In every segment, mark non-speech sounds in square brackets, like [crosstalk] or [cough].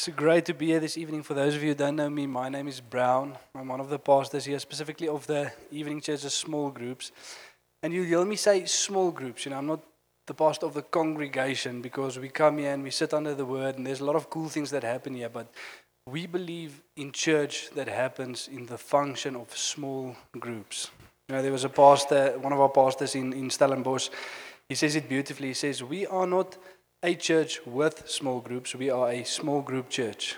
It's great to be here this evening. For those of you who don't know me, my name is Brown. I'm one of the pastors here, specifically of the evening church's small groups. And you hear me say small groups. You know, I'm not the pastor of the congregation because we come here and we sit under the word, and there's a lot of cool things that happen here. But we believe in church that happens in the function of small groups. You know, there was a pastor, one of our pastors in, in Stellenbosch, he says it beautifully. He says, We are not a church with small groups, we are a small group church.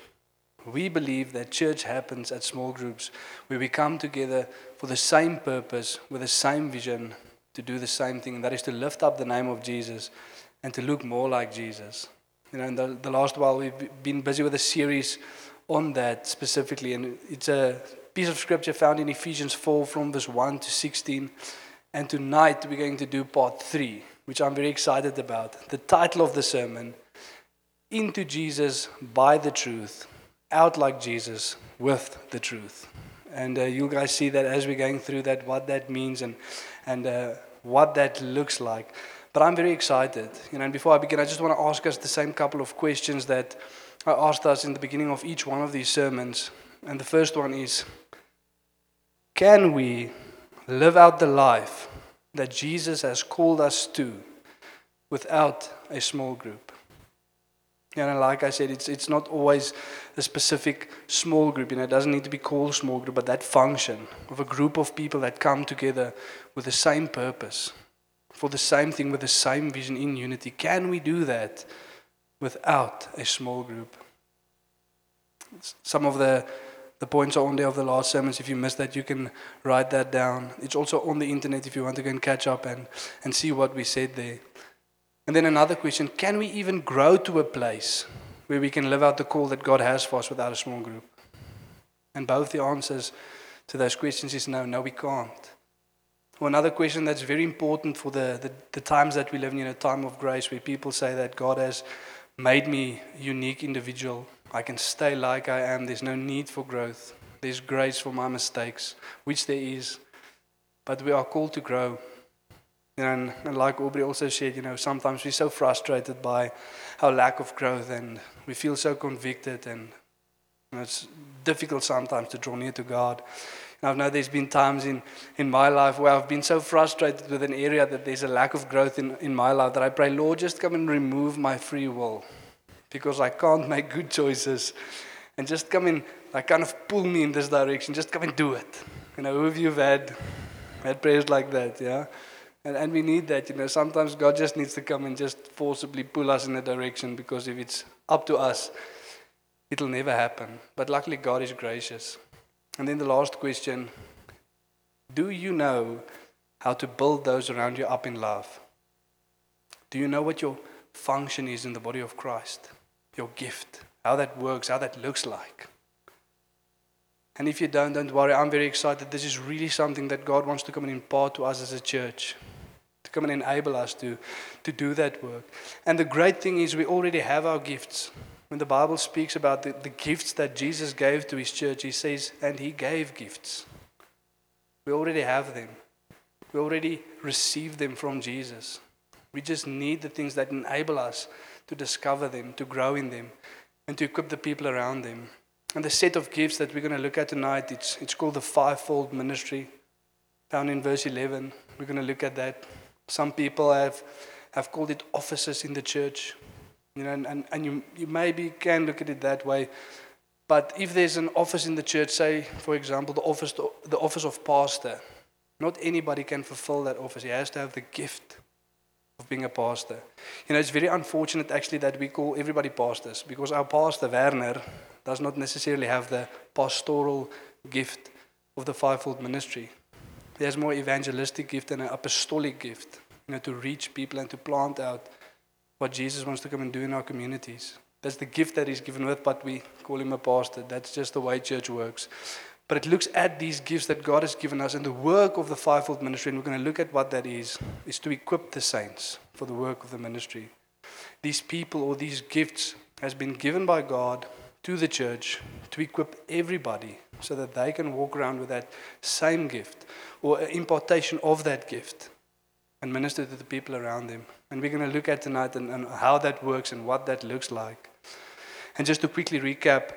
We believe that church happens at small groups where we come together for the same purpose, with the same vision, to do the same thing, and that is to lift up the name of Jesus and to look more like Jesus. You know, in the, the last while, we've been busy with a series on that specifically, and it's a piece of scripture found in Ephesians 4 from verse 1 to 16. And tonight, we're going to do part 3, which I'm very excited about. The title of the sermon Into Jesus by the Truth, Out Like Jesus with the Truth. And uh, you guys see that as we're going through that, what that means and, and uh, what that looks like. But I'm very excited. You know, and before I begin, I just want to ask us the same couple of questions that I asked us in the beginning of each one of these sermons. And the first one is Can we live out the life that Jesus has called us to without a small group? You know, like I said, it's, it's not always a specific small group. You know, it doesn't need to be called small group, but that function of a group of people that come together with the same purpose, for the same thing, with the same vision in unity. Can we do that without a small group? Some of the, the points are on there of the last sermons. If you missed that, you can write that down. It's also on the internet if you want to go and catch up and, and see what we said there. And then another question can we even grow to a place where we can live out the call that God has for us without a small group? And both the answers to those questions is no, no, we can't. Or another question that's very important for the, the, the times that we live in, in a time of grace where people say that God has made me unique individual. I can stay like I am. There's no need for growth. There's grace for my mistakes, which there is. But we are called to grow. And, and like Aubrey also said, you know, sometimes we're so frustrated by our lack of growth and we feel so convicted and you know, it's difficult sometimes to draw near to God. And I know there's been times in, in my life where I've been so frustrated with an area that there's a lack of growth in, in my life that I pray, Lord, just come and remove my free will because I can't make good choices. And just come in, like kind of pull me in this direction. Just come and do it. You know, who of you have had, had prayers like that, yeah? And, and we need that, you know. Sometimes God just needs to come and just forcibly pull us in a direction because if it's up to us, it'll never happen. But luckily, God is gracious. And then the last question Do you know how to build those around you up in love? Do you know what your function is in the body of Christ? Your gift, how that works, how that looks like. And if you don't, don't worry. I'm very excited. This is really something that God wants to come and impart to us as a church, to come and enable us to, to do that work. And the great thing is, we already have our gifts. When the Bible speaks about the, the gifts that Jesus gave to his church, he says, and he gave gifts. We already have them, we already received them from Jesus. We just need the things that enable us to discover them, to grow in them, and to equip the people around them. And the set of gifts that we're going to look at tonight, it's, it's called the fivefold ministry, found in verse 11. We're going to look at that. Some people have, have called it offices in the church. You know, and, and, and you, you maybe can look at it that way. But if there's an office in the church, say, for example, the office, the office of pastor, not anybody can fulfill that office. He has to have the gift of being a pastor. You know, it's very unfortunate actually that we call everybody pastors because our pastor, Werner, does not necessarily have the pastoral gift of the fivefold ministry. He has more evangelistic gift and an apostolic gift, you know, to reach people and to plant out what Jesus wants to come and do in our communities. That's the gift that he's given with, but we call him a pastor. That's just the way church works. But it looks at these gifts that God has given us and the work of the fivefold ministry, and we're going to look at what that is, is to equip the saints for the work of the ministry. These people or these gifts has been given by God to the church to equip everybody so that they can walk around with that same gift or an impartation of that gift and minister to the people around them. And we're going to look at tonight and, and how that works and what that looks like. And just to quickly recap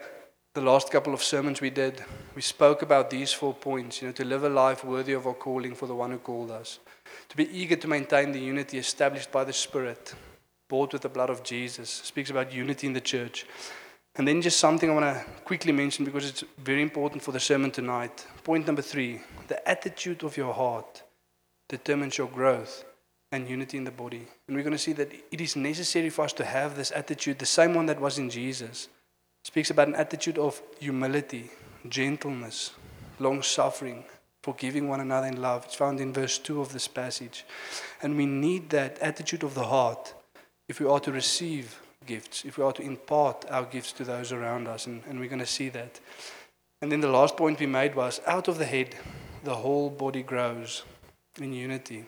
the last couple of sermons we did, we spoke about these four points, you know, to live a life worthy of our calling for the one who called us, to be eager to maintain the unity established by the Spirit, bought with the blood of Jesus, speaks about unity in the church. And then just something I want to quickly mention because it's very important for the sermon tonight. Point number three the attitude of your heart determines your growth and unity in the body. And we're going to see that it is necessary for us to have this attitude, the same one that was in Jesus. Speaks about an attitude of humility, gentleness, long suffering, forgiving one another in love. It's found in verse 2 of this passage. And we need that attitude of the heart if we are to receive gifts, if we are to impart our gifts to those around us. And, and we're going to see that. And then the last point we made was out of the head, the whole body grows in unity.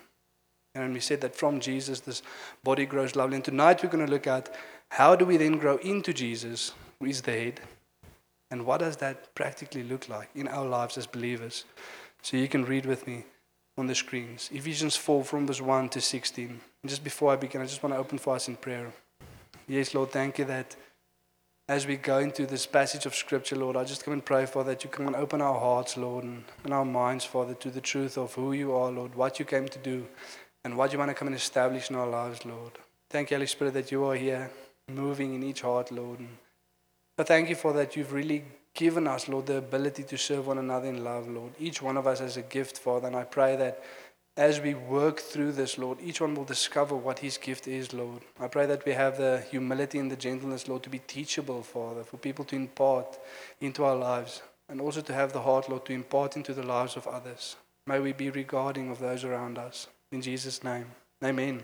And we said that from Jesus, this body grows lovely. And tonight we're going to look at how do we then grow into Jesus, who is the head, and what does that practically look like in our lives as believers? So you can read with me on the screens. Ephesians 4 from verse 1 to 16. And just before I begin, I just want to open for us in prayer. Yes, Lord, thank you that as we go into this passage of Scripture, Lord, I just come and pray, Father, that you come and open our hearts, Lord, and, and our minds, Father, to the truth of who you are, Lord, what you came to do, and what you want to come and establish in our lives, Lord. Thank you, Holy Spirit, that you are here, moving in each heart, Lord. And Thank you for that you've really given us, Lord, the ability to serve one another in love, Lord. Each one of us has a gift, Father, and I pray that as we work through this, Lord, each one will discover what his gift is, Lord. I pray that we have the humility and the gentleness, Lord, to be teachable, Father, for people to impart into our lives, and also to have the heart, Lord, to impart into the lives of others. May we be regarding of those around us. In Jesus' name, amen.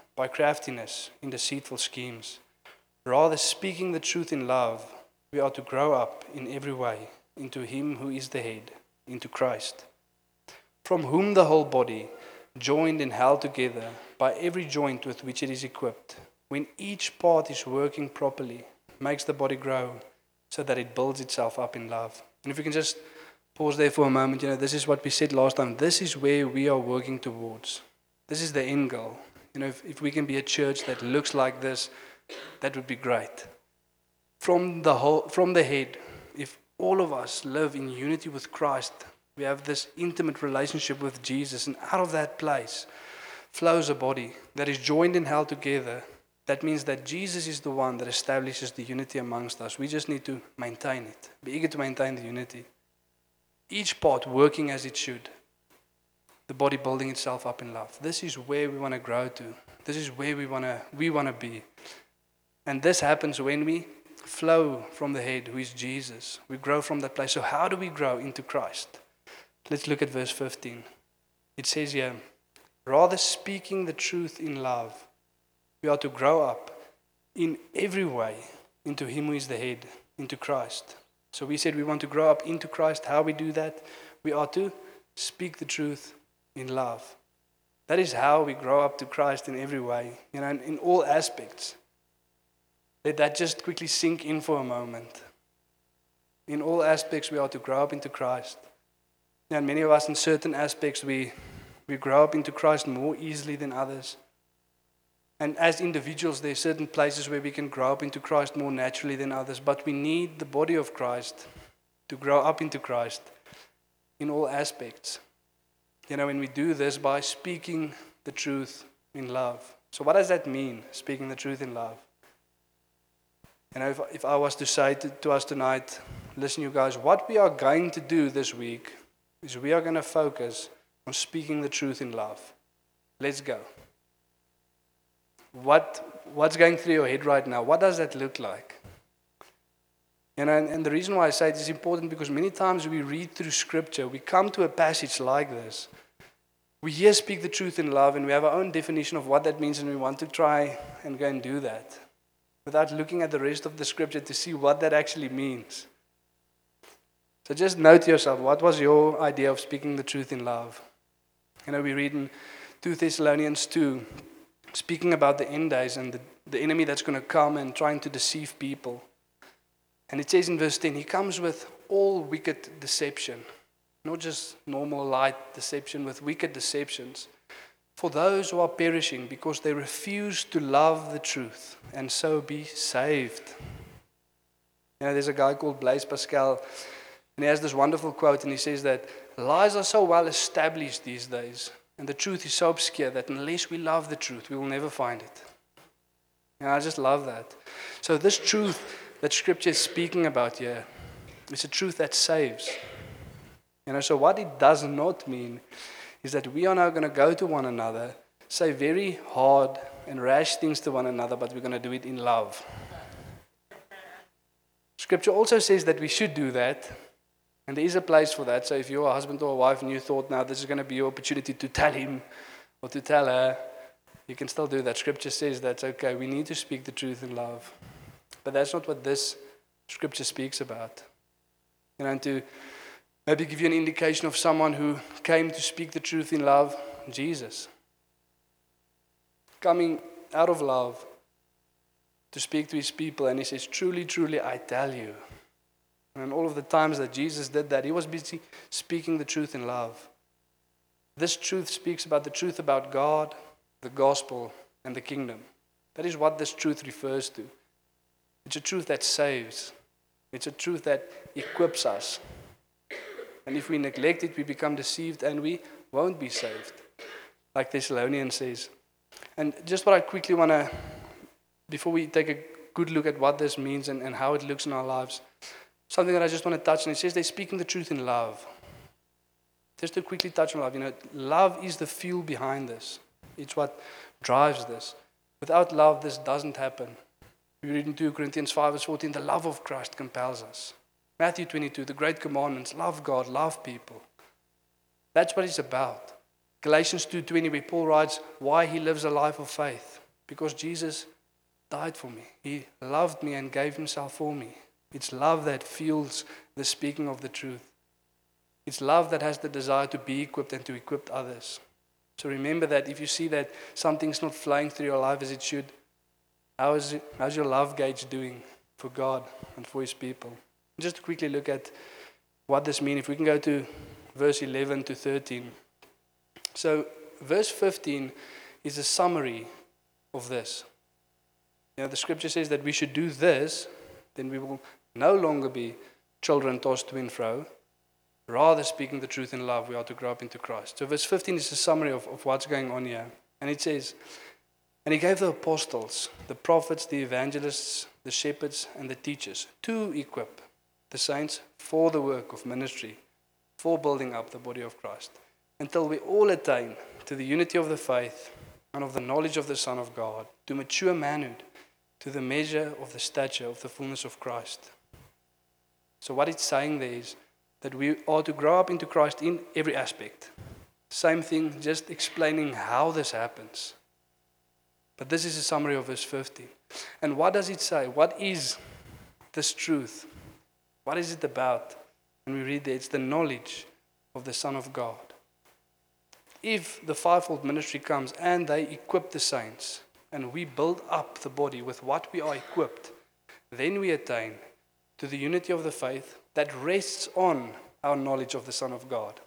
by craftiness in deceitful schemes. Rather, speaking the truth in love, we are to grow up in every way into Him who is the head, into Christ, from whom the whole body, joined and held together by every joint with which it is equipped, when each part is working properly, makes the body grow so that it builds itself up in love. And if we can just pause there for a moment, you know, this is what we said last time. This is where we are working towards. This is the end goal. You know, if, if we can be a church that looks like this, that would be great from the whole, from the head, if all of us live in unity with Christ, we have this intimate relationship with Jesus, and out of that place flows a body that is joined and held together. That means that Jesus is the one that establishes the unity amongst us. We just need to maintain it, be eager to maintain the unity. Each part working as it should, the body building itself up in love. This is where we want to grow to. This is where we want to we want to be. And this happens when we flow from the head, who is Jesus. We grow from that place. So, how do we grow into Christ? Let's look at verse 15. It says here, rather speaking the truth in love, we are to grow up in every way into Him who is the head, into Christ. So, we said we want to grow up into Christ. How we do that? We are to speak the truth in love. That is how we grow up to Christ in every way, you know, in, all aspects. Let that just quickly sink in for a moment. In all aspects, we are to grow up into Christ. And many of us, in certain aspects, we, we grow up into Christ more easily than others. And as individuals, there are certain places where we can grow up into Christ more naturally than others. But we need the body of Christ to grow up into Christ in all aspects. You know, when we do this by speaking the truth in love. So, what does that mean, speaking the truth in love? You know, if, if I was to say to, to us tonight, listen, you guys, what we are going to do this week is we are going to focus on speaking the truth in love. Let's go. What, what's going through your head right now? What does that look like? And, the reason why I say it is important because many times we read through scripture, we come to a passage like this. We here speak the truth in love, and we have our own definition of what that means, and we want to try and go and do that without looking at the rest of the scripture to see what that actually means. So just note yourself what was your idea of speaking the truth in love? You know, we read in 2 Thessalonians 2, speaking about the end days and the, the enemy that's going to come and trying to deceive people. And it says in verse 10, he comes with all wicked deception, not just normal light deception, with wicked deceptions. For those who are perishing because they refuse to love the truth and so be saved. You know, there's a guy called Blaise Pascal, and he has this wonderful quote, and he says that lies are so well established these days, and the truth is so obscure that unless we love the truth, we will never find it. And I just love that. So, this truth that Scripture is speaking about here is a truth that saves. You know, so what it does not mean is that we are now going to go to one another, say very hard and rash things to one another, but we're going to do it in love. Scripture also says that we should do that, and there is a place for that. So if you're a husband or a wife and you thought now this is going to be your opportunity to tell him or to tell her, you can still do that. Scripture says that's okay. We need to speak the truth in love. But that's not what this scripture speaks about. You know, and to maybe give you an indication of someone who came to speak the truth in love, Jesus. Coming out of love to speak to his people, and he says, Truly, truly, I tell you. And all of the times that Jesus did that, he was busy speaking the truth in love. This truth speaks about the truth about God, the gospel, and the kingdom. That is what this truth refers to. It's a truth that saves, it's a truth that equips us. And if we neglect it, we become deceived and we won't be saved, like Thessalonians says. And just what I quickly want to, before we take a good look at what this means and, and how it looks in our lives, something that I just want to touch on. It says they're speaking the truth in love. Just to quickly touch on love, you know, love is the fuel behind this. It's what drives this. Without love, this doesn't happen. We read in 2 Corinthians 5 verse 14, the love of Christ compels us. Matthew 22, the great commandments, love God, love people. That's what it's about. Galatians 2:20 where Paul writes why he lives a life of faith because Jesus died for me. He loved me and gave himself for me. It's love that fuels the speaking of the truth. It's love that has the desire to be equipped and to equip others. So remember that if you see that something's not flowing through your life as it should, how is how's your love gauge doing for God and for His people? Just to quickly look at what this means. If we can go to verse 11 to 13. So, verse 15 is a summary of this. You know, the scripture says that we should do this, then we will no longer be children tossed to and fro. Rather, speaking the truth in love, we are to grow up into Christ. So, verse 15 is a summary of, of what's going on here. And it says, And he gave the apostles, the prophets, the evangelists, the shepherds, and the teachers to equip the saints for the work of ministry, for building up the body of Christ, until we all attain to the unity of the faith and of the knowledge of the Son of God, to mature manhood to the measure of the stature of the fullness of Christ. So, what it's saying there is that we are to grow up into Christ in every aspect. Same thing, just explaining how this happens. But this is a summary of verse 50. And what does it say? What is this truth? What is it about? And we read there, it's the knowledge of the Son of God. If the fivefold ministry comes and they equip the saints, and we build up the body with what we are equipped, then we attain to the unity of the faith that rests on our knowledge of the Son of God.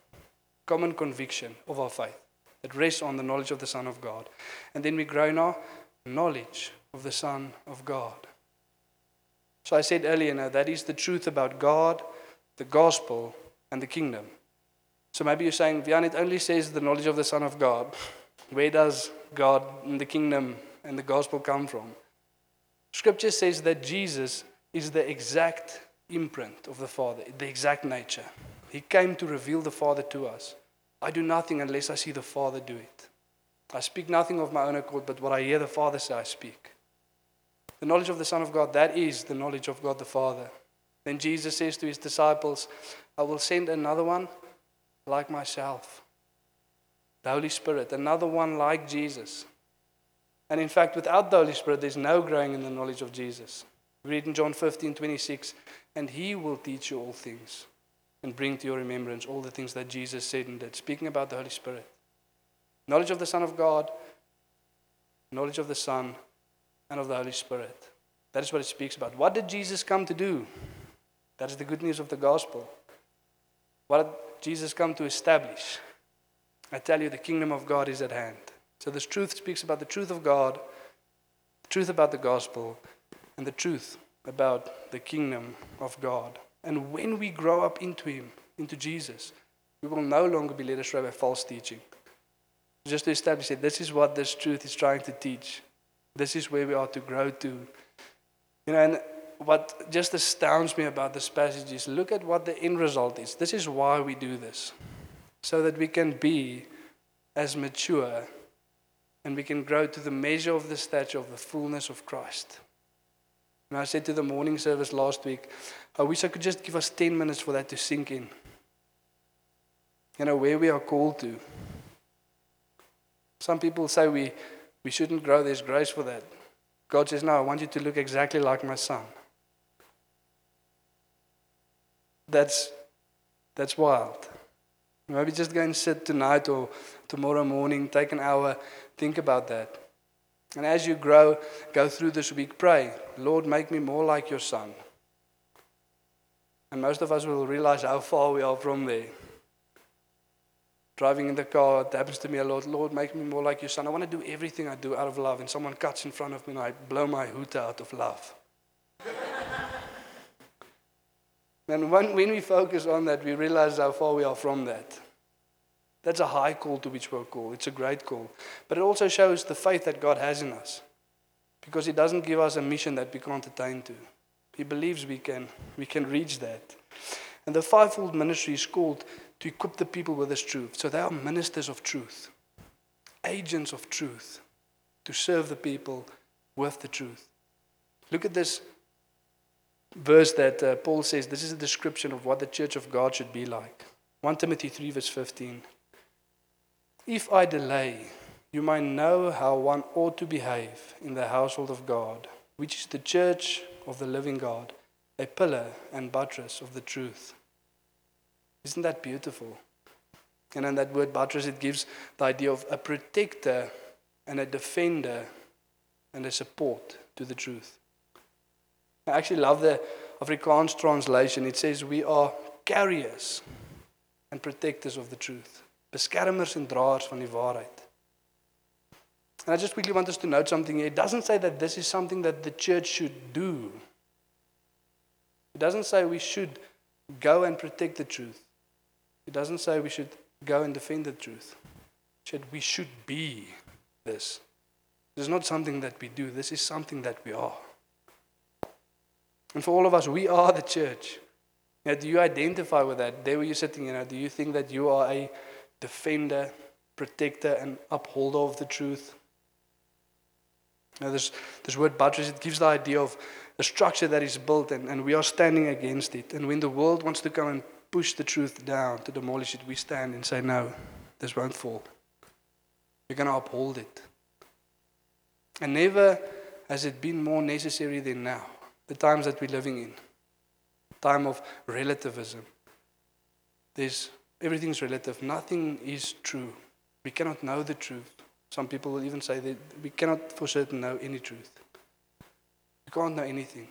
Common conviction of our faith that rests on the knowledge of the Son of God. And then we grow in our knowledge of the Son of God. So I said earlier now that is the truth about God, the gospel, and the kingdom. So maybe you're saying, Vian, it only says the knowledge of the Son of God. Where does God and the kingdom and the gospel come from? Scripture says that Jesus is the exact imprint of the Father, the exact nature. He came to reveal the Father to us. I do nothing unless I see the Father do it. I speak nothing of my own accord, but what I hear the Father say, I speak. The knowledge of the Son of God, that is the knowledge of God the Father. Then Jesus says to his disciples, I will send another one like myself. The Holy Spirit, another one like Jesus. And in fact, without the Holy Spirit, there's no growing in the knowledge of Jesus. We read in John 15, 26, and he will teach you all things and bring to your remembrance all the things that Jesus said and did, speaking about the Holy Spirit. Knowledge of the Son of God, knowledge of the Son, and of the Holy Spirit. That is what it speaks about. What did Jesus come to do? That is the good news of the gospel. What did Jesus come to establish? I tell you, the kingdom of God is at hand. So this truth speaks about the truth of God, the truth about the gospel, and the truth about the kingdom of God. And when we grow up into Him, into Jesus, we will no longer be led astray by false teaching. Just to establish that this is what this truth is trying to teach. This is where we are to grow to. You know, and what just astounds me about this passage is look at what the end result is. This is why we do this. So that we can be as mature and we can grow to the measure of the stature of the fullness of Christ. And I said to the morning service last week, I wish I could just give us 10 minutes for that to sink in. You know, where we are called to. Some people say we, we shouldn't grow, there's grace for that. God says, No, I want you to look exactly like my son. That's, that's wild. Maybe just go and sit tonight or tomorrow morning, take an hour, think about that. And as you grow, go through this week, pray, Lord, make me more like your son. And most of us will realize how far we are from there. Driving in the car, it happens to me a lot. Lord, make me more like your son. I want to do everything I do out of love. And someone cuts in front of me and I blow my hoot out of love. [laughs] and when, when we focus on that, we realize how far we are from that. That's a high call to which we're called. It's a great call. But it also shows the faith that God has in us. Because He doesn't give us a mission that we can't attain to. He believes we can, we can reach that. And the fivefold ministry is called to equip the people with this truth. So they are ministers of truth, agents of truth, to serve the people with the truth. Look at this verse that uh, Paul says this is a description of what the church of God should be like. 1 Timothy 3, verse 15. If I delay, you might know how one ought to behave in the household of God, which is the church of the living God, a pillar and buttress of the truth. Isn't that beautiful? And in that word buttress, it gives the idea of a protector and a defender and a support to the truth. I actually love the Afrikaans translation. It says, We are carriers and protectors of the truth. beskermers draers van die waarheid. And I just quickly want us to note something. It doesn't say that this is something that the church should do. It doesn't say we should go and protect the truth. It doesn't say we should go and defend the truth. It said we should be this. This is not something that we do, this is something that we are. And for all of us, we are the church. Now, do you identify with that? There where you're sitting, you know, do you think that you are a defender, protector, and upholder of the truth? Know, this, this word buttress, it gives the idea of a structure that is built and, and we are standing against it. And when the world wants to come and push the truth down to demolish it, we stand and say, no, this won't fall. We're going to uphold it. And never has it been more necessary than now, the times that we're living in. Time of relativism. There's everything's relative. Nothing is true. We cannot know the truth. Some people will even say that we cannot for certain know any truth. We can't know anything.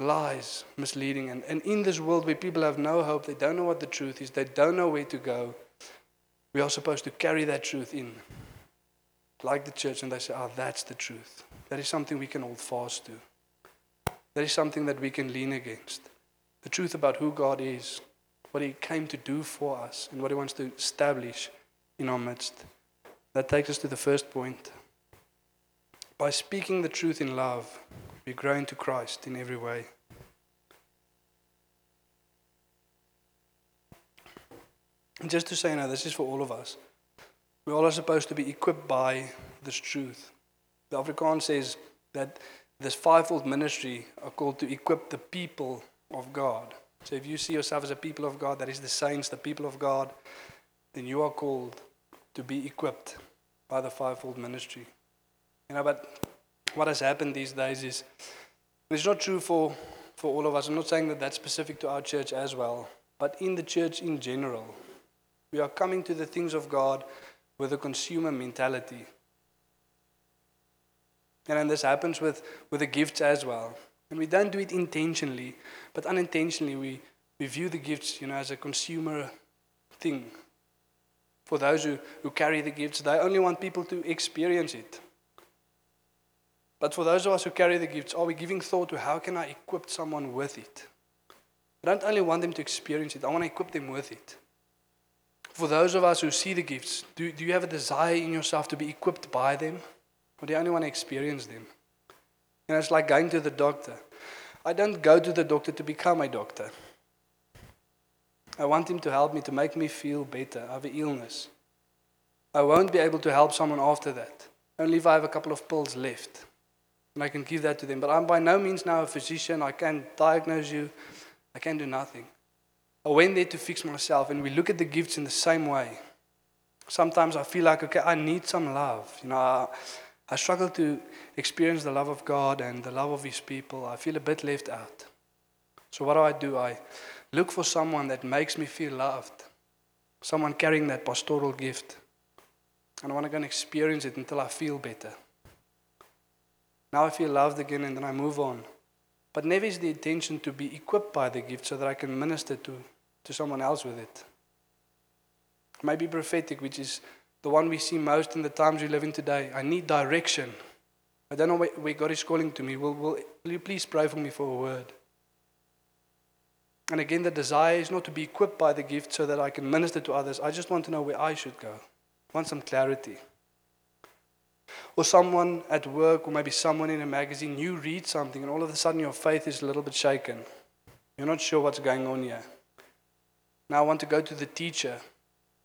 Lies, misleading, and, and in this world where people have no hope, they don't know what the truth is, they don't know where to go. We are supposed to carry that truth in. Like the church, and they say, Oh, that's the truth. That is something we can hold fast to. That is something that we can lean against. The truth about who God is, what He came to do for us, and what He wants to establish in our midst. That takes us to the first point. By speaking the truth in love, we grow into Christ in every way. And just to say now, this is for all of us. We all are supposed to be equipped by this truth. The Afrikaans says that this fivefold ministry are called to equip the people of God. So if you see yourself as a people of God, that is the saints, the people of God, then you are called to be equipped by the fivefold ministry. You know, but what has happened these days is it's not true for, for all of us. I'm not saying that that's specific to our church as well, but in the church in general, we are coming to the things of God with a consumer mentality. And then this happens with, with the gifts as well. And we don't do it intentionally, but unintentionally we, we view the gifts, you know, as a consumer thing. For those who, who carry the gifts, they only want people to experience it. But for those of us who carry the gifts, are we giving thought to how can I equip someone with it? I don't only want them to experience it, I want to equip them with it. For those of us who see the gifts, do, do you have a desire in yourself to be equipped by them? Or do you only want to experience them? You know, it's like going to the doctor. I don't go to the doctor to become a doctor. I want him to help me to make me feel better. I have an illness. I won't be able to help someone after that, only if I have a couple of pills left. And I can give that to them. But I'm by no means now a physician. I can't diagnose you. I can do nothing. I went there to fix myself, and we look at the gifts in the same way. Sometimes I feel like, okay, I need some love. You know, I, I struggle to experience the love of God and the love of His people. I feel a bit left out. So, what do I do? I look for someone that makes me feel loved, someone carrying that pastoral gift. And I want to go and experience it until I feel better. Now I feel loved again, and then I move on. But never is the intention to be equipped by the gift so that I can minister to, to someone else with it. Maybe prophetic, which is the one we see most in the times we live in today. I need direction. I don't know where, where God is calling to me. Will, will, will you please pray for me for a word? And again, the desire is not to be equipped by the gift so that I can minister to others. I just want to know where I should go. I want some clarity. Or someone at work, or maybe someone in a magazine, you read something and all of a sudden your faith is a little bit shaken. You're not sure what's going on here. Now I want to go to the teacher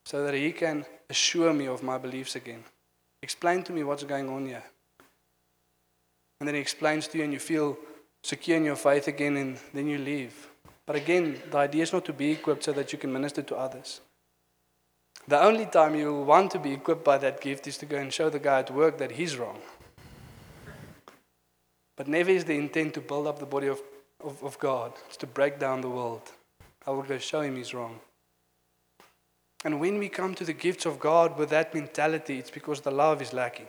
so that he can assure me of my beliefs again. Explain to me what's going on here. And then he explains to you, and you feel secure in your faith again, and then you leave. But again, the idea is not to be equipped so that you can minister to others. The only time you want to be equipped by that gift is to go and show the guy at work that he's wrong. But never is the intent to build up the body of, of, of God. It's to break down the world. I will go show him he's wrong. And when we come to the gifts of God with that mentality, it's because the love is lacking.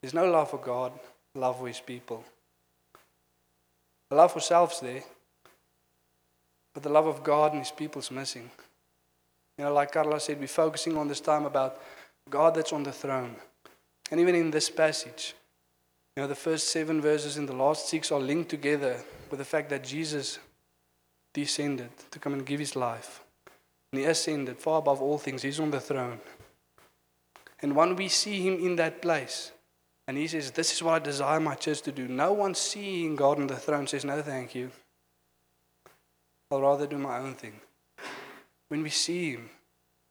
There's no love for God, love for His people. The love for self's there, but the love of God and His people is missing. You know, like Carla said, we're focusing on this time about God that's on the throne. And even in this passage, you know, the first seven verses and the last six are linked together with the fact that Jesus descended to come and give His life. And he ascended far above all things. He's on the throne. And when we see him in that place, and he says, This is what I desire my church to do. No one seeing God on the throne says, No, thank you. I'll rather do my own thing. When we see him,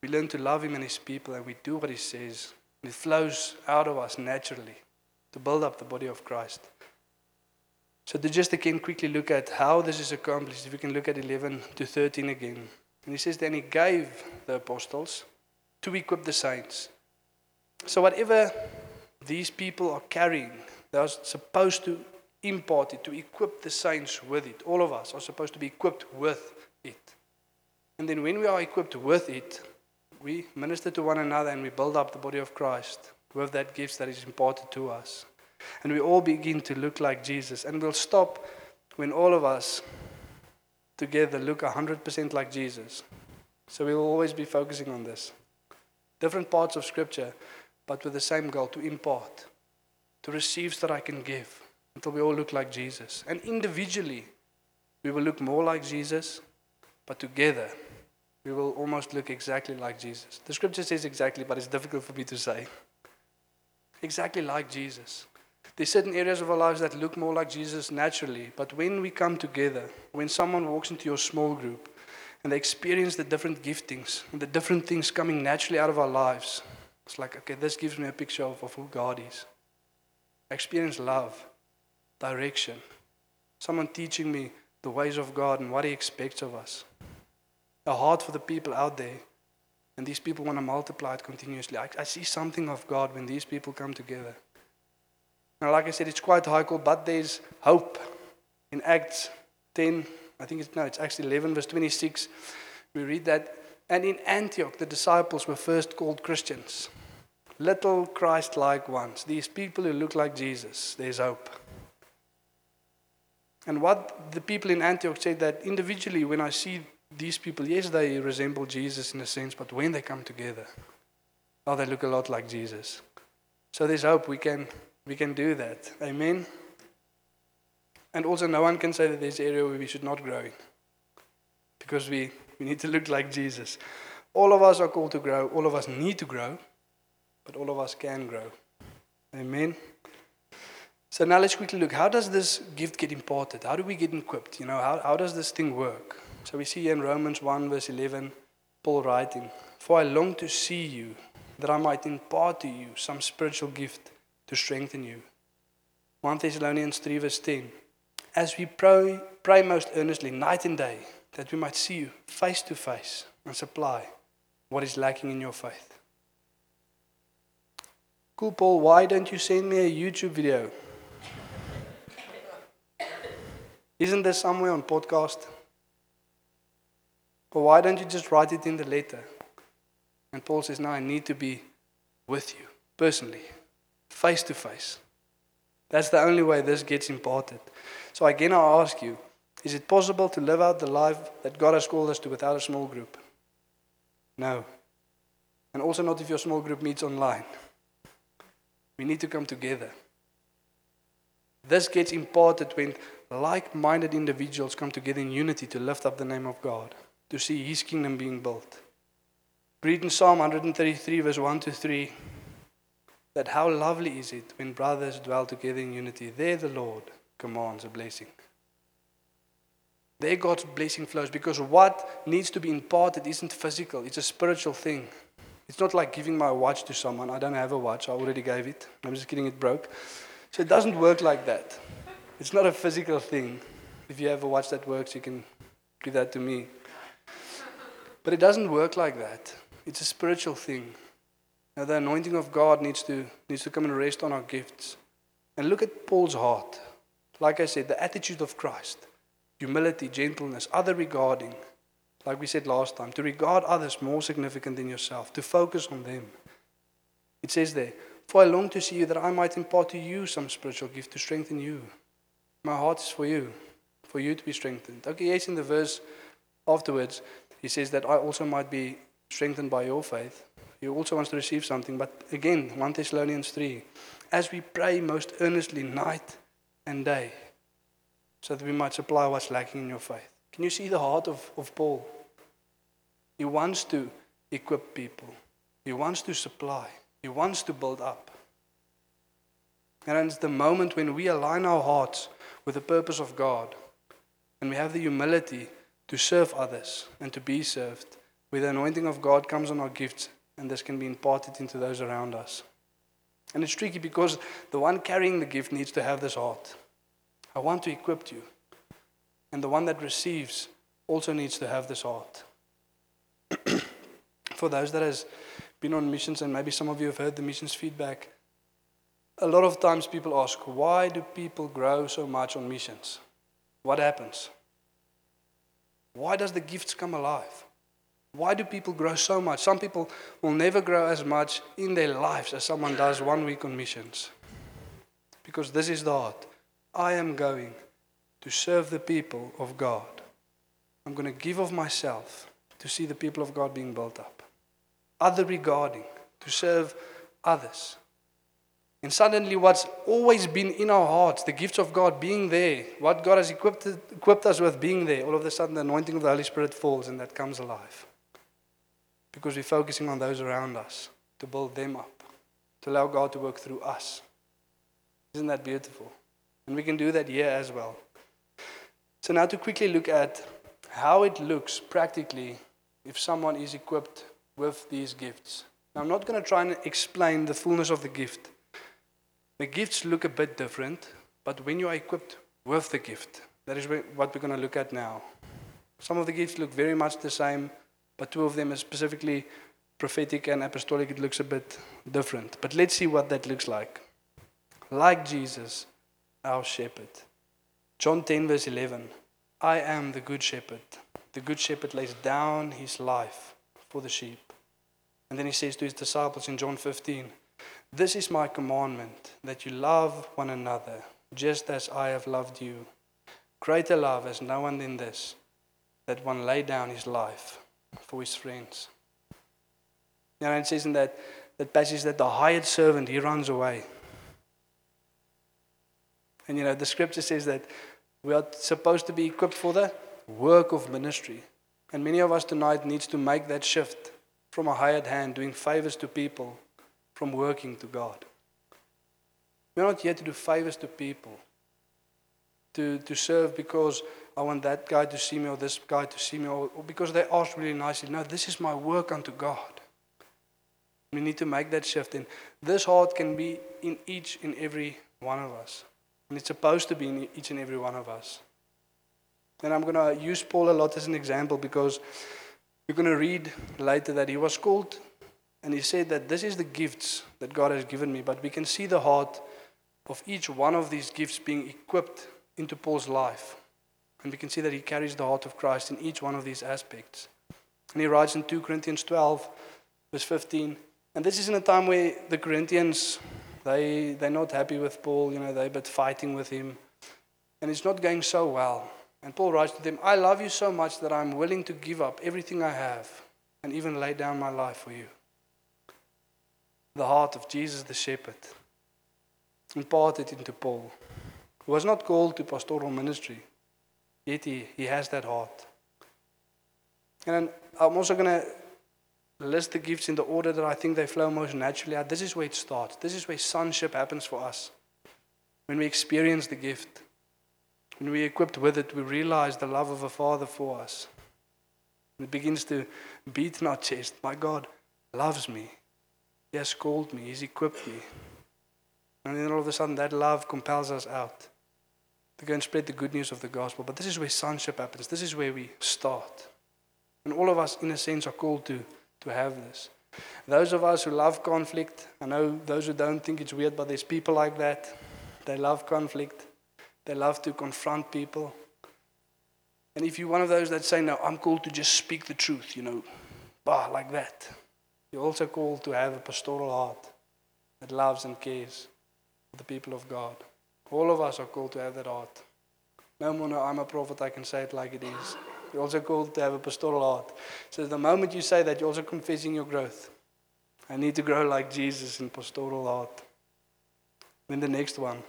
we learn to love him and his people, and we do what he says. And it flows out of us naturally. to build up the body of Christ. So to just again quickly look at how this is accomplished, if we can look at 11 to 13 again. And he says, then he gave the apostles to equip the saints. So whatever these people are carrying, they're supposed to impart it, to equip the saints with it. All of us are supposed to be equipped with it. And then when we are equipped with it, we minister to one another and we build up the body of Christ with that gift that is imparted to us. And we all begin to look like Jesus. And we'll stop when all of us together look 100% like Jesus. So we will always be focusing on this. Different parts of Scripture, but with the same goal to impart, to receive so that I can give until we all look like Jesus. And individually, we will look more like Jesus, but together, we will almost look exactly like Jesus. The scripture says exactly, but it's difficult for me to say. Exactly like Jesus. There's certain areas of our lives that look more like Jesus naturally, but when we come together, when someone walks into your small group and they experience the different giftings and the different things coming naturally out of our lives, it's like, okay, this gives me a picture of, of who God is. I experience love, direction, someone teaching me the ways of God and what He expects of us. A heart for the people out there. And these people want to multiply it continuously. I, I see something of God when these people come together. Now, like I said, it's quite high call, but there's hope. In Acts 10, I think it's no, it's actually 11, verse 26, we read that. And in Antioch, the disciples were first called Christians. Little Christ like ones. These people who look like Jesus. There's hope. And what the people in Antioch said that individually, when I see these people, yes, they resemble Jesus in a sense, but when they come together, oh, they look a lot like Jesus. So there's hope we can, we can do that. Amen. And also, no one can say that there's an area where we should not grow in. Because we, we need to look like Jesus. All of us are called to grow. All of us need to grow. But all of us can grow. Amen. So now let's quickly look. How does this gift get imparted? How do we get equipped? You know, how, how does this thing work? So we see in Romans 1, verse 11, Paul writing, For I long to see you, that I might impart to you some spiritual gift to strengthen you. 1 Thessalonians 3, verse 10, As we pray, pray most earnestly, night and day, that we might see you face to face and supply what is lacking in your faith. Cool, Paul, why don't you send me a YouTube video? Isn't there somewhere on podcast? But why don't you just write it in the letter? And Paul says, No, I need to be with you personally, face to face. That's the only way this gets imparted. So again, I ask you is it possible to live out the life that God has called us to without a small group? No. And also not if your small group meets online. We need to come together. This gets imparted when like minded individuals come together in unity to lift up the name of God, to see His kingdom being built. Read in Psalm 133, verse 1 to 3, that how lovely is it when brothers dwell together in unity. There the Lord commands a blessing. There God's blessing flows because what needs to be imparted isn't physical, it's a spiritual thing. It's not like giving my watch to someone. I don't have a watch, I already gave it. I'm just kidding, it broke. So it doesn't work like that. It's not a physical thing. If you ever watch that works, you can give that to me. But it doesn't work like that. It's a spiritual thing. Now, the anointing of God needs to, needs to come and rest on our gifts. And look at Paul's heart. Like I said, the attitude of Christ humility, gentleness, other regarding. Like we said last time, to regard others more significant than yourself, to focus on them. It says there, For I long to see you that I might impart to you some spiritual gift to strengthen you. My heart is for you, for you to be strengthened. Okay, yes, in the verse afterwards, he says that I also might be strengthened by your faith. He also wants to receive something. But again, 1 Thessalonians 3 as we pray most earnestly night and day, so that we might supply what's lacking in your faith. Can you see the heart of, of Paul? He wants to equip people, he wants to supply, he wants to build up. And it's the moment when we align our hearts with the purpose of God. And we have the humility to serve others and to be served, where the anointing of God comes on our gifts, and this can be imparted into those around us. And it's tricky because the one carrying the gift needs to have this heart. I want to equip you. And the one that receives also needs to have this heart. [clears throat] For those that has been on missions, and maybe some of you have heard the missions feedback, a lot of times people ask, why do people grow so much on missions? What happens? Why does the gifts come alive? Why do people grow so much? Some people will never grow as much in their lives as someone does one week on missions. Because this is the heart. I am going to serve the people of God. I'm going to give of myself to see the people of God being built up. Other regarding, to serve others. And suddenly, what's always been in our hearts, the gifts of God being there, what God has equipped, equipped us with being there, all of a sudden the anointing of the Holy Spirit falls and that comes alive. Because we're focusing on those around us to build them up, to allow God to work through us. Isn't that beautiful? And we can do that here as well. So, now to quickly look at how it looks practically if someone is equipped with these gifts. Now, I'm not going to try and explain the fullness of the gift. The gifts look a bit different, but when you are equipped with the gift, that is what we're going to look at now. Some of the gifts look very much the same, but two of them are specifically prophetic and apostolic. It looks a bit different. But let's see what that looks like. Like Jesus, our shepherd. John 10, verse 11 I am the good shepherd. The good shepherd lays down his life for the sheep. And then he says to his disciples in John 15, This is my commandment, that you love one another, just as I have loved you. Greater love has no one than this, that one lay down his life for his friends. You know, it says in that, that passage that the hired servant, he runs away. And you know, the scripture says that we are supposed to be equipped for the work of ministry. And many of us tonight needs to make that shift from a hired hand doing favors to people from working to God. We're not here to do favors to people, to, to serve because I want that guy to see me or this guy to see me or, or because they asked really nicely. No, this is my work unto God. We need to make that shift. And this heart can be in each and every one of us. And it's supposed to be in each and every one of us. And I'm going to use Paul a lot as an example because we're going to read later that he was called and he said that this is the gifts that God has given me. But we can see the heart of each one of these gifts being equipped into Paul's life. And we can see that he carries the heart of Christ in each one of these aspects. And he writes in 2 Corinthians 12, verse 15. And this is in a time where the Corinthians they, they're not happy with Paul, you know, they're but fighting with him. And it's not going so well. And Paul writes to them, I love you so much that I'm willing to give up everything I have and even lay down my life for you. The heart of Jesus the shepherd imparted into Paul, who was not called to pastoral ministry, yet he, he has that heart. And I'm also going to list the gifts in the order that I think they flow most naturally out. This is where it starts. This is where sonship happens for us. When we experience the gift, when we're equipped with it, we realize the love of a Father for us. It begins to beat in our chest. My God loves me. He has called me. He's equipped me. And then all of a sudden, that love compels us out to go and spread the good news of the gospel. But this is where sonship happens. This is where we start. And all of us, in a sense, are called to to have this. Those of us who love conflict, I know those who don't think it's weird, but there's people like that. They love conflict, they love to confront people. And if you're one of those that say, No, I'm called to just speak the truth, you know, bah, like that, you're also called to have a pastoral heart that loves and cares for the people of God. All of us are called to have that heart. No more, no, I'm a prophet, I can say it like it is. You're also called to have a pastoral heart. So the moment you say that, you're also confessing your growth. I need to grow like Jesus in pastoral heart. Then the next one.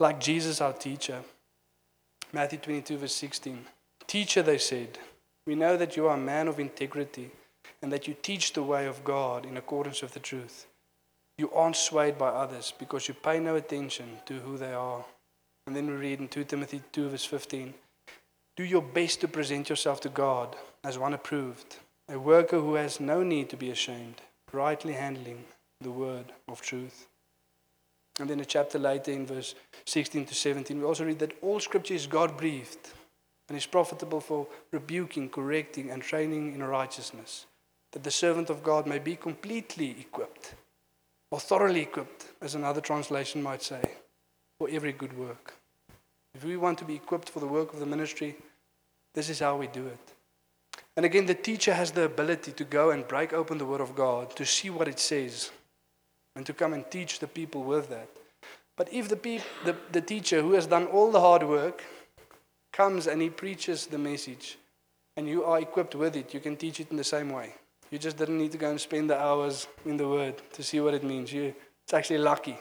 Like Jesus, our teacher. Matthew 22, verse 16. Teacher, they said, we know that you are a man of integrity and that you teach the way of God in accordance with the truth. You aren't swayed by others because you pay no attention to who they are. And then we read in 2 Timothy 2, verse 15. Do your best to present yourself to God as one approved, a worker who has no need to be ashamed, rightly handling the word of truth. And then a chapter later, in verse 16 to 17, we also read that all scripture is God breathed and is profitable for rebuking, correcting, and training in righteousness, that the servant of God may be completely equipped, or thoroughly equipped, as another translation might say, for every good work. If we want to be equipped for the work of the ministry, this is how we do it. And again, the teacher has the ability to go and break open the Word of God, to see what it says, and to come and teach the people with that. But if the, peop- the, the teacher who has done all the hard work comes and he preaches the message, and you are equipped with it, you can teach it in the same way. You just didn't need to go and spend the hours in the Word to see what it means. You, it's actually lucky.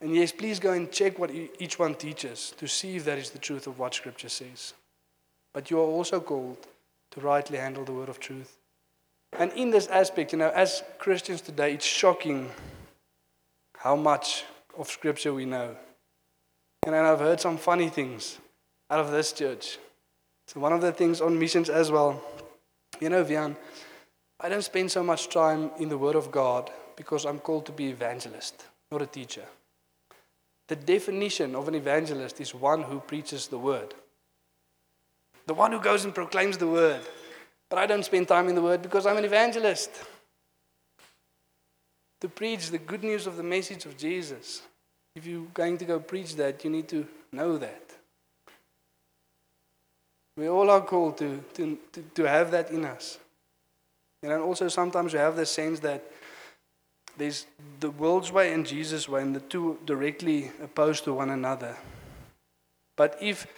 And yes, please go and check what each one teaches to see if that is the truth of what Scripture says. But you are also called to rightly handle the word of truth. And in this aspect, you know, as Christians today, it's shocking how much of Scripture we know. And I've heard some funny things out of this church. So, one of the things on missions as well, you know, Vian, I don't spend so much time in the Word of God because I'm called to be evangelist, not a teacher. The definition of an evangelist is one who preaches the Word. The one who goes and proclaims the Word. But I don't spend time in the Word because I'm an evangelist. To preach the good news of the message of Jesus. If you're going to go preach that, you need to know that. We all are called to, to, to, to have that in us. And also sometimes we have the sense that there's the world's way and Jesus' way, and the two directly opposed to one another. But if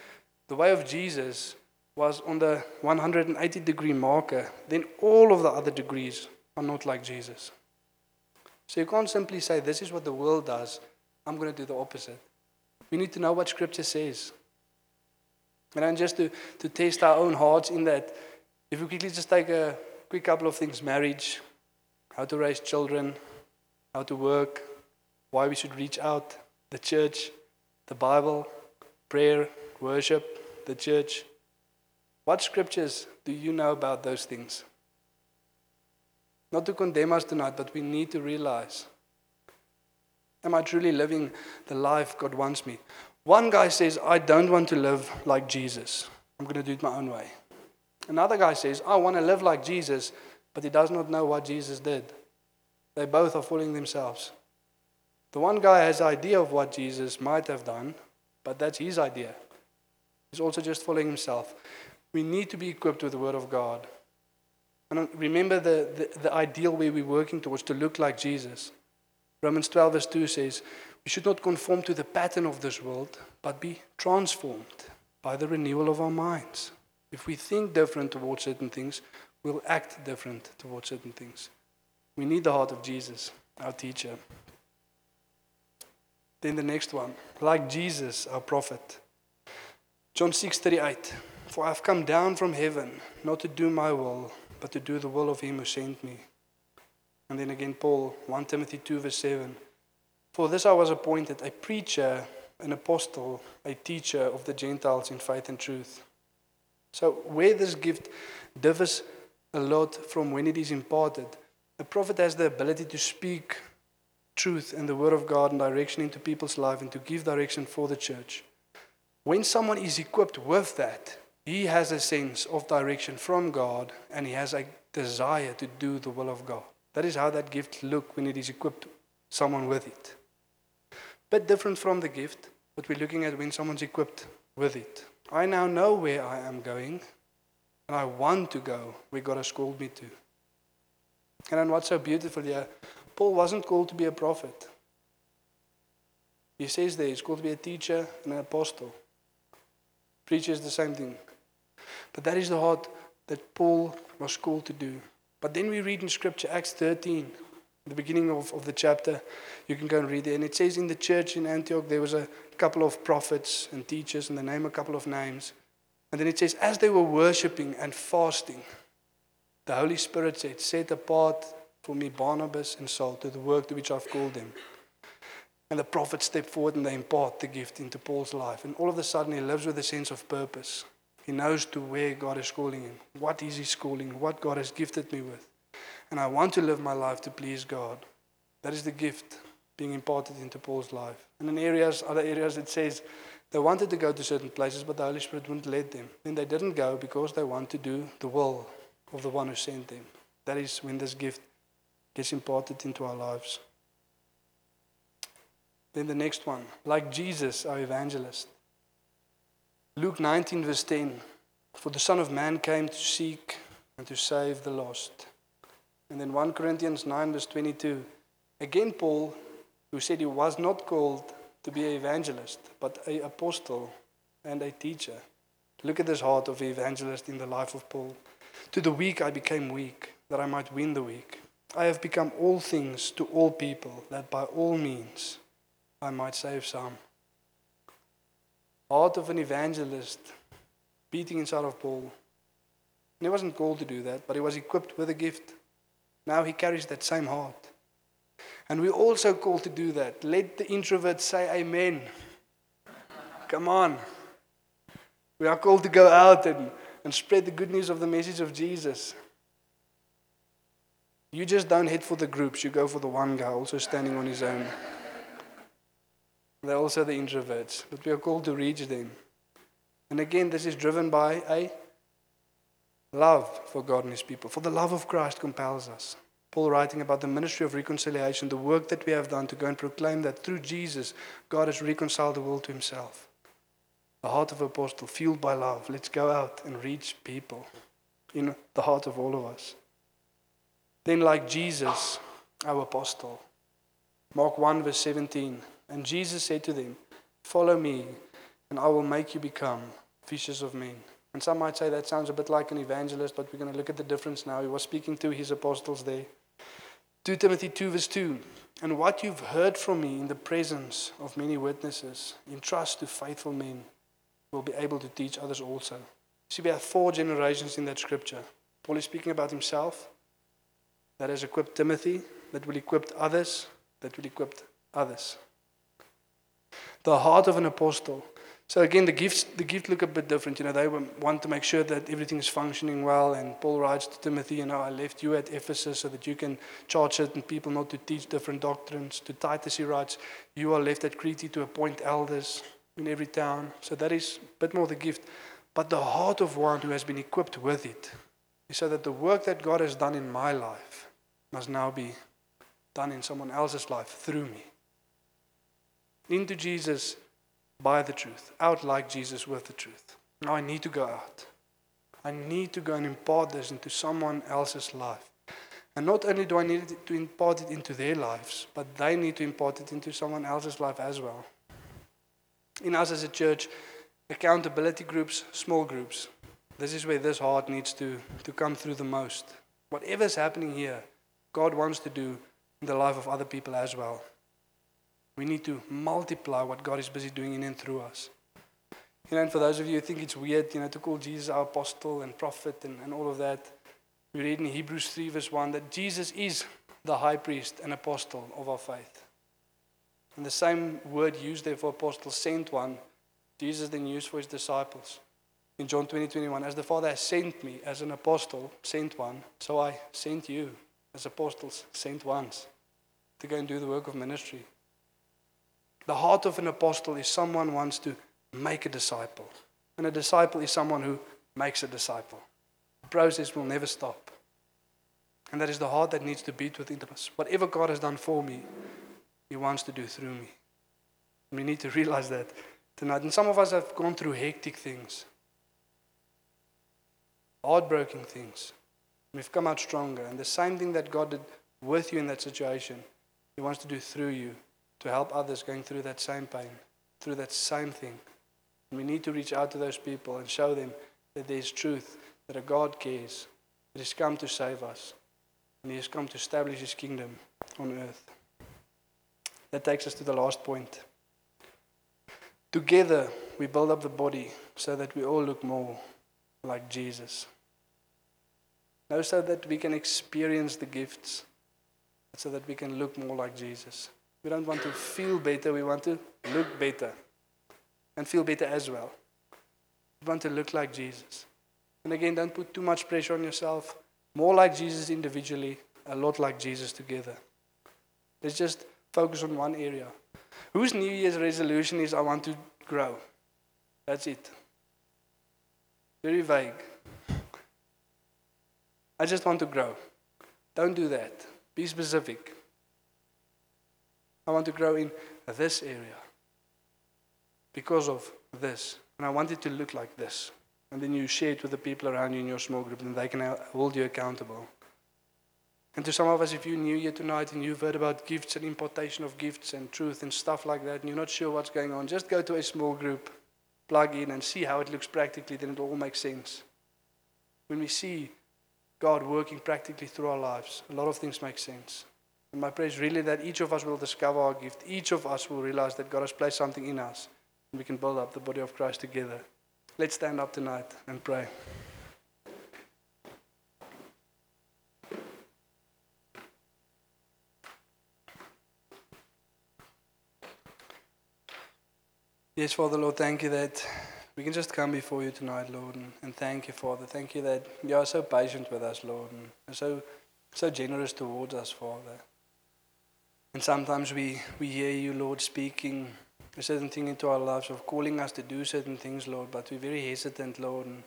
the way of Jesus was on the 180 degree marker, then all of the other degrees are not like Jesus. So you can't simply say, This is what the world does, I'm going to do the opposite. We need to know what Scripture says. And then just to, to test our own hearts in that, if we quickly just take a quick couple of things marriage, how to raise children, how to work, why we should reach out, the church, the Bible, prayer, worship, the church. What scriptures do you know about those things? Not to condemn us tonight, but we need to realize Am I truly living the life God wants me? One guy says, I don't want to live like Jesus. I'm going to do it my own way. Another guy says, I want to live like Jesus, but he does not know what Jesus did. They both are fooling themselves. The one guy has an idea of what Jesus might have done, but that's his idea. He's also just fooling himself. We need to be equipped with the Word of God. And remember the, the, the ideal where we're working towards to look like Jesus. Romans 12, verse 2 says, We should not conform to the pattern of this world, but be transformed by the renewal of our minds. If we think different towards certain things, we'll act different towards certain things. We need the heart of Jesus, our teacher. Then the next one, like Jesus, our prophet. John 6:38. For I've come down from heaven not to do my will, but to do the will of him who sent me. And then again Paul, 1 Timothy 2 verse 7. For this I was appointed a preacher, an apostle, a teacher of the Gentiles in faith and truth. So where this gift differs a lot from when it is imparted, a prophet has the ability to speak truth and the word of God and direction into people's life and to give direction for the church. When someone is equipped with that, he has a sense of direction from God and he has a desire to do the will of God. That is how that gift looks when it is equipped someone with it. Bit different from the gift, but we're looking at when someone's equipped with it. I now know where I am going, and I want to go where God has called me to. And then what's so beautiful here, Paul wasn't called to be a prophet. He says there he's called to be a teacher and an apostle. Preaches the same thing. But that is the heart that Paul was called to do. But then we read in Scripture, Acts 13, the beginning of, of the chapter. You can go and read it. And it says in the church in Antioch, there was a couple of prophets and teachers, and they name a couple of names. And then it says, as they were worshiping and fasting, the Holy Spirit said, Set apart for me Barnabas and Saul to the work to which I've called them. And the prophet stepped forward and they impart the gift into Paul's life. And all of a sudden, he lives with a sense of purpose. He knows to where God is calling him. What is his calling? What God has gifted me with. And I want to live my life to please God. That is the gift being imparted into Paul's life. And in areas, other areas, it says they wanted to go to certain places, but the Holy Spirit wouldn't let them. Then they didn't go because they want to do the will of the one who sent them. That is when this gift gets imparted into our lives. Then the next one, like Jesus, our evangelist. Luke 19, verse 10 For the Son of Man came to seek and to save the lost. And then 1 Corinthians 9, verse 22. Again, Paul, who said he was not called to be an evangelist, but an apostle and a teacher. Look at this heart of an evangelist in the life of Paul. To the weak I became weak, that I might win the weak. I have become all things to all people, that by all means I might save some. Heart of an evangelist beating inside of Paul. And he wasn't called to do that, but he was equipped with a gift. Now he carries that same heart. And we're also called to do that. Let the introverts say amen. Come on. We are called to go out and, and spread the good news of the message of Jesus. You just don't head for the groups, you go for the one guy also standing on his own. They're also the introverts, but we are called to reach them. And again, this is driven by a love for God and His people. For the love of Christ compels us. Paul writing about the ministry of reconciliation, the work that we have done to go and proclaim that through Jesus, God has reconciled the world to Himself. The heart of apostle, fueled by love. Let's go out and reach people in the heart of all of us. Then, like Jesus, our apostle, Mark 1, verse 17. And Jesus said to them, Follow me, and I will make you become fishers of men. And some might say that sounds a bit like an evangelist, but we're going to look at the difference now. He was speaking to his apostles there. 2 Timothy 2, verse 2. And what you've heard from me in the presence of many witnesses, entrust to faithful men who will be able to teach others also. See, we have four generations in that scripture. Paul is speaking about himself, that has equipped Timothy, that will equip others, that will equip others. The heart of an apostle. So again, the gifts the gift look a bit different. You know, they want to make sure that everything is functioning well. And Paul writes to Timothy, you know, I left you at Ephesus so that you can charge certain people not to teach different doctrines. To Titus, he writes, you are left at Crete to appoint elders in every town. So that is a bit more the gift. But the heart of one who has been equipped with it is so that the work that God has done in my life must now be done in someone else's life through me. Into Jesus by the truth, out like Jesus with the truth. Now I need to go out. I need to go and impart this into someone else's life. And not only do I need to impart it into their lives, but they need to impart it into someone else's life as well. In us as a church, accountability groups, small groups. This is where this heart needs to, to come through the most. Whatever's happening here, God wants to do in the life of other people as well. We need to multiply what God is busy doing in and through us. You know, and for those of you who think it's weird, you know, to call Jesus our apostle and prophet and, and all of that, we read in Hebrews 3, verse 1, that Jesus is the high priest and apostle of our faith. And the same word used there for apostle, sent one, Jesus then used for his disciples. In John 20, 21, as the Father has sent me as an apostle, sent one, so I sent you as apostles, sent ones to go and do the work of ministry. The heart of an apostle is someone wants to make a disciple. And a disciple is someone who makes a disciple. The process will never stop. And that is the heart that needs to beat within us. Whatever God has done for me, He wants to do through me. We need to realize that tonight. And some of us have gone through hectic things, heartbreaking things. We've come out stronger. And the same thing that God did with you in that situation, He wants to do through you to help others going through that same pain, through that same thing. And we need to reach out to those people and show them that there's truth, that a God cares, that He's come to save us, and He has come to establish His kingdom on earth. That takes us to the last point. Together, we build up the body so that we all look more like Jesus. No, so that we can experience the gifts, so that we can look more like Jesus. We don't want to feel better, we want to look better and feel better as well. We want to look like Jesus. And again, don't put too much pressure on yourself. More like Jesus individually, a lot like Jesus together. Let's just focus on one area. Whose New Year's resolution is I want to grow? That's it. Very vague. I just want to grow. Don't do that. Be specific. I want to grow in this area because of this. And I want it to look like this. And then you share it with the people around you in your small group, and they can hold you accountable. And to some of us, if you're new here tonight and you've heard about gifts and impartation of gifts and truth and stuff like that, and you're not sure what's going on, just go to a small group, plug in, and see how it looks practically, then it all makes sense. When we see God working practically through our lives, a lot of things make sense. And my prayer is really that each of us will discover our gift. Each of us will realize that God has placed something in us, and we can build up the body of Christ together. Let's stand up tonight and pray. Yes, Father, Lord, thank you that we can just come before you tonight, Lord, and, and thank you, Father. Thank you that you are so patient with us, Lord, and so, so generous towards us, Father. And sometimes we, we hear you, Lord, speaking a certain thing into our lives, of calling us to do certain things, Lord, but we're very hesitant, Lord, and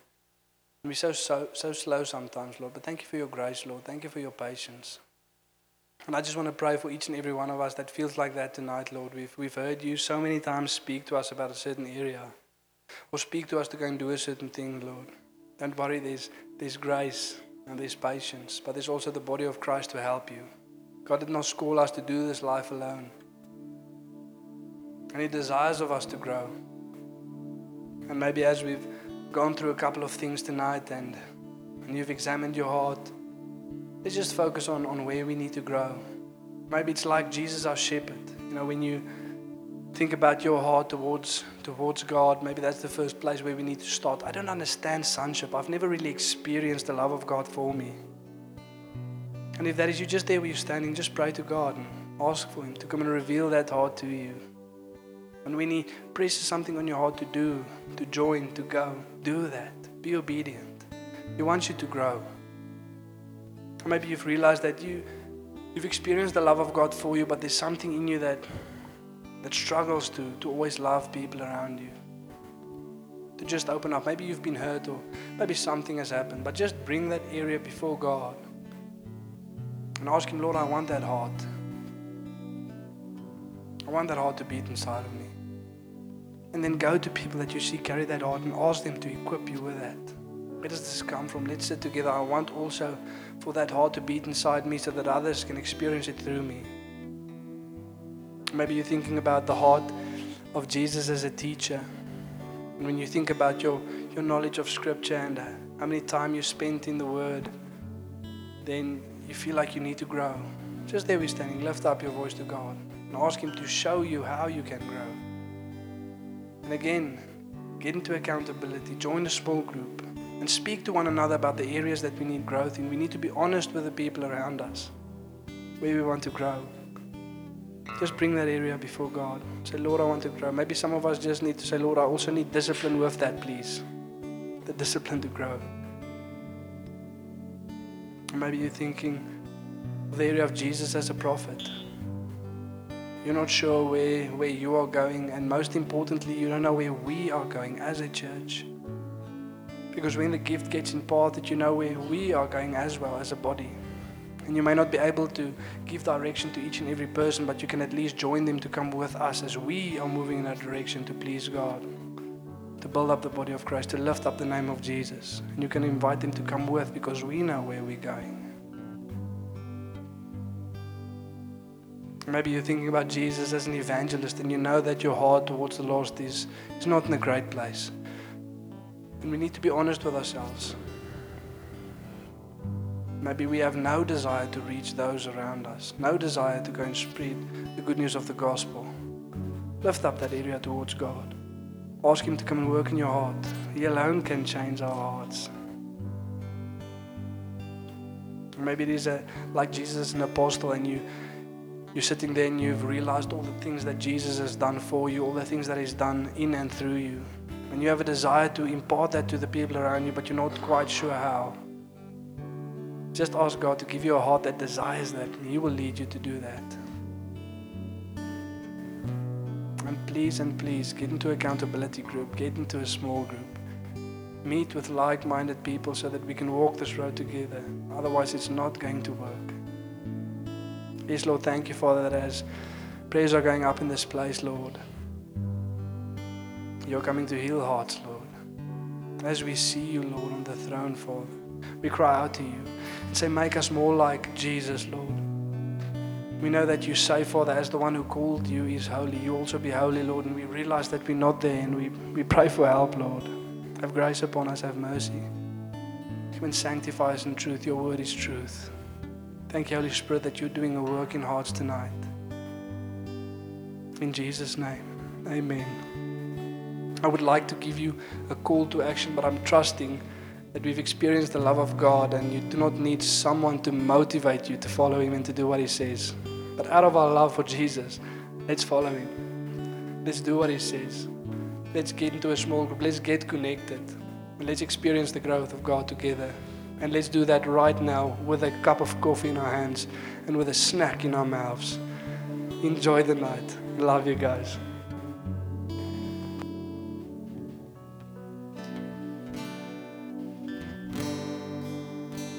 we're so, so, so slow sometimes, Lord. But thank you for your grace, Lord. Thank you for your patience. And I just want to pray for each and every one of us that feels like that tonight, Lord. We've, we've heard you so many times speak to us about a certain area or speak to us to go and do a certain thing, Lord. Don't worry, there's, there's grace and there's patience, but there's also the body of Christ to help you. God did not call us to do this life alone. And He desires of us to grow. And maybe as we've gone through a couple of things tonight and, and you've examined your heart, Let's just focus on, on where we need to grow. Maybe it's like Jesus, our shepherd. You know, when you think about your heart towards, towards God, maybe that's the first place where we need to start. I don't understand sonship. I've never really experienced the love of God for me. And if that is you just there where you're standing, just pray to God and ask for Him to come and reveal that heart to you. And when He presses something on your heart to do, to join, to go, do that. Be obedient. He wants you to grow. Maybe you've realized that you, you've experienced the love of God for you, but there's something in you that, that struggles to, to always love people around you. To just open up. Maybe you've been hurt or maybe something has happened, but just bring that area before God and ask Him, Lord, I want that heart. I want that heart to beat inside of me. And then go to people that you see carry that heart and ask them to equip you with that. Where does this come from? Let's sit together. I want also for that heart to beat inside me so that others can experience it through me. Maybe you're thinking about the heart of Jesus as a teacher. And when you think about your, your knowledge of Scripture and how many time you spent in the Word, then you feel like you need to grow. Just there we're standing, lift up your voice to God and ask Him to show you how you can grow. And again, get into accountability, join a small group, and speak to one another about the areas that we need growth in. We need to be honest with the people around us where we want to grow. Just bring that area before God. Say, Lord, I want to grow. Maybe some of us just need to say, Lord, I also need discipline with that, please. The discipline to grow. Maybe you're thinking the area of Jesus as a prophet. You're not sure where, where you are going, and most importantly, you don't know where we are going as a church. Because when the gift gets imparted, you know where we are going as well as a body. And you may not be able to give direction to each and every person, but you can at least join them to come with us as we are moving in that direction to please God, to build up the body of Christ, to lift up the name of Jesus. And you can invite them to come with because we know where we're going. Maybe you're thinking about Jesus as an evangelist and you know that your heart towards the lost is, is not in a great place. And we need to be honest with ourselves. Maybe we have no desire to reach those around us, no desire to go and spread the good news of the gospel. Lift up that area towards God. Ask Him to come and work in your heart. He alone can change our hearts. Maybe it is a, like Jesus, an apostle, and you, you're sitting there and you've realized all the things that Jesus has done for you, all the things that He's done in and through you and you have a desire to impart that to the people around you, but you're not quite sure how. Just ask God to give you a heart that desires that, and He will lead you to do that. And please and please get into accountability group, get into a small group. Meet with like minded people so that we can walk this road together. Otherwise, it's not going to work. Yes, Lord, thank you, Father, that as prayers are going up in this place, Lord, you're coming to heal hearts, Lord. As we see you, Lord, on the throne, Father, we cry out to you and say, Make us more like Jesus, Lord. We know that you say, Father, as the one who called you is holy, you also be holy, Lord. And we realize that we're not there and we, we pray for help, Lord. Have grace upon us, have mercy. Come and sanctify us in truth. Your word is truth. Thank you, Holy Spirit, that you're doing a work in hearts tonight. In Jesus' name, amen. I would like to give you a call to action, but I'm trusting that we've experienced the love of God and you do not need someone to motivate you to follow Him and to do what He says. But out of our love for Jesus, let's follow Him. Let's do what He says. Let's get into a small group. Let's get connected. Let's experience the growth of God together. And let's do that right now with a cup of coffee in our hands and with a snack in our mouths. Enjoy the night. Love you guys.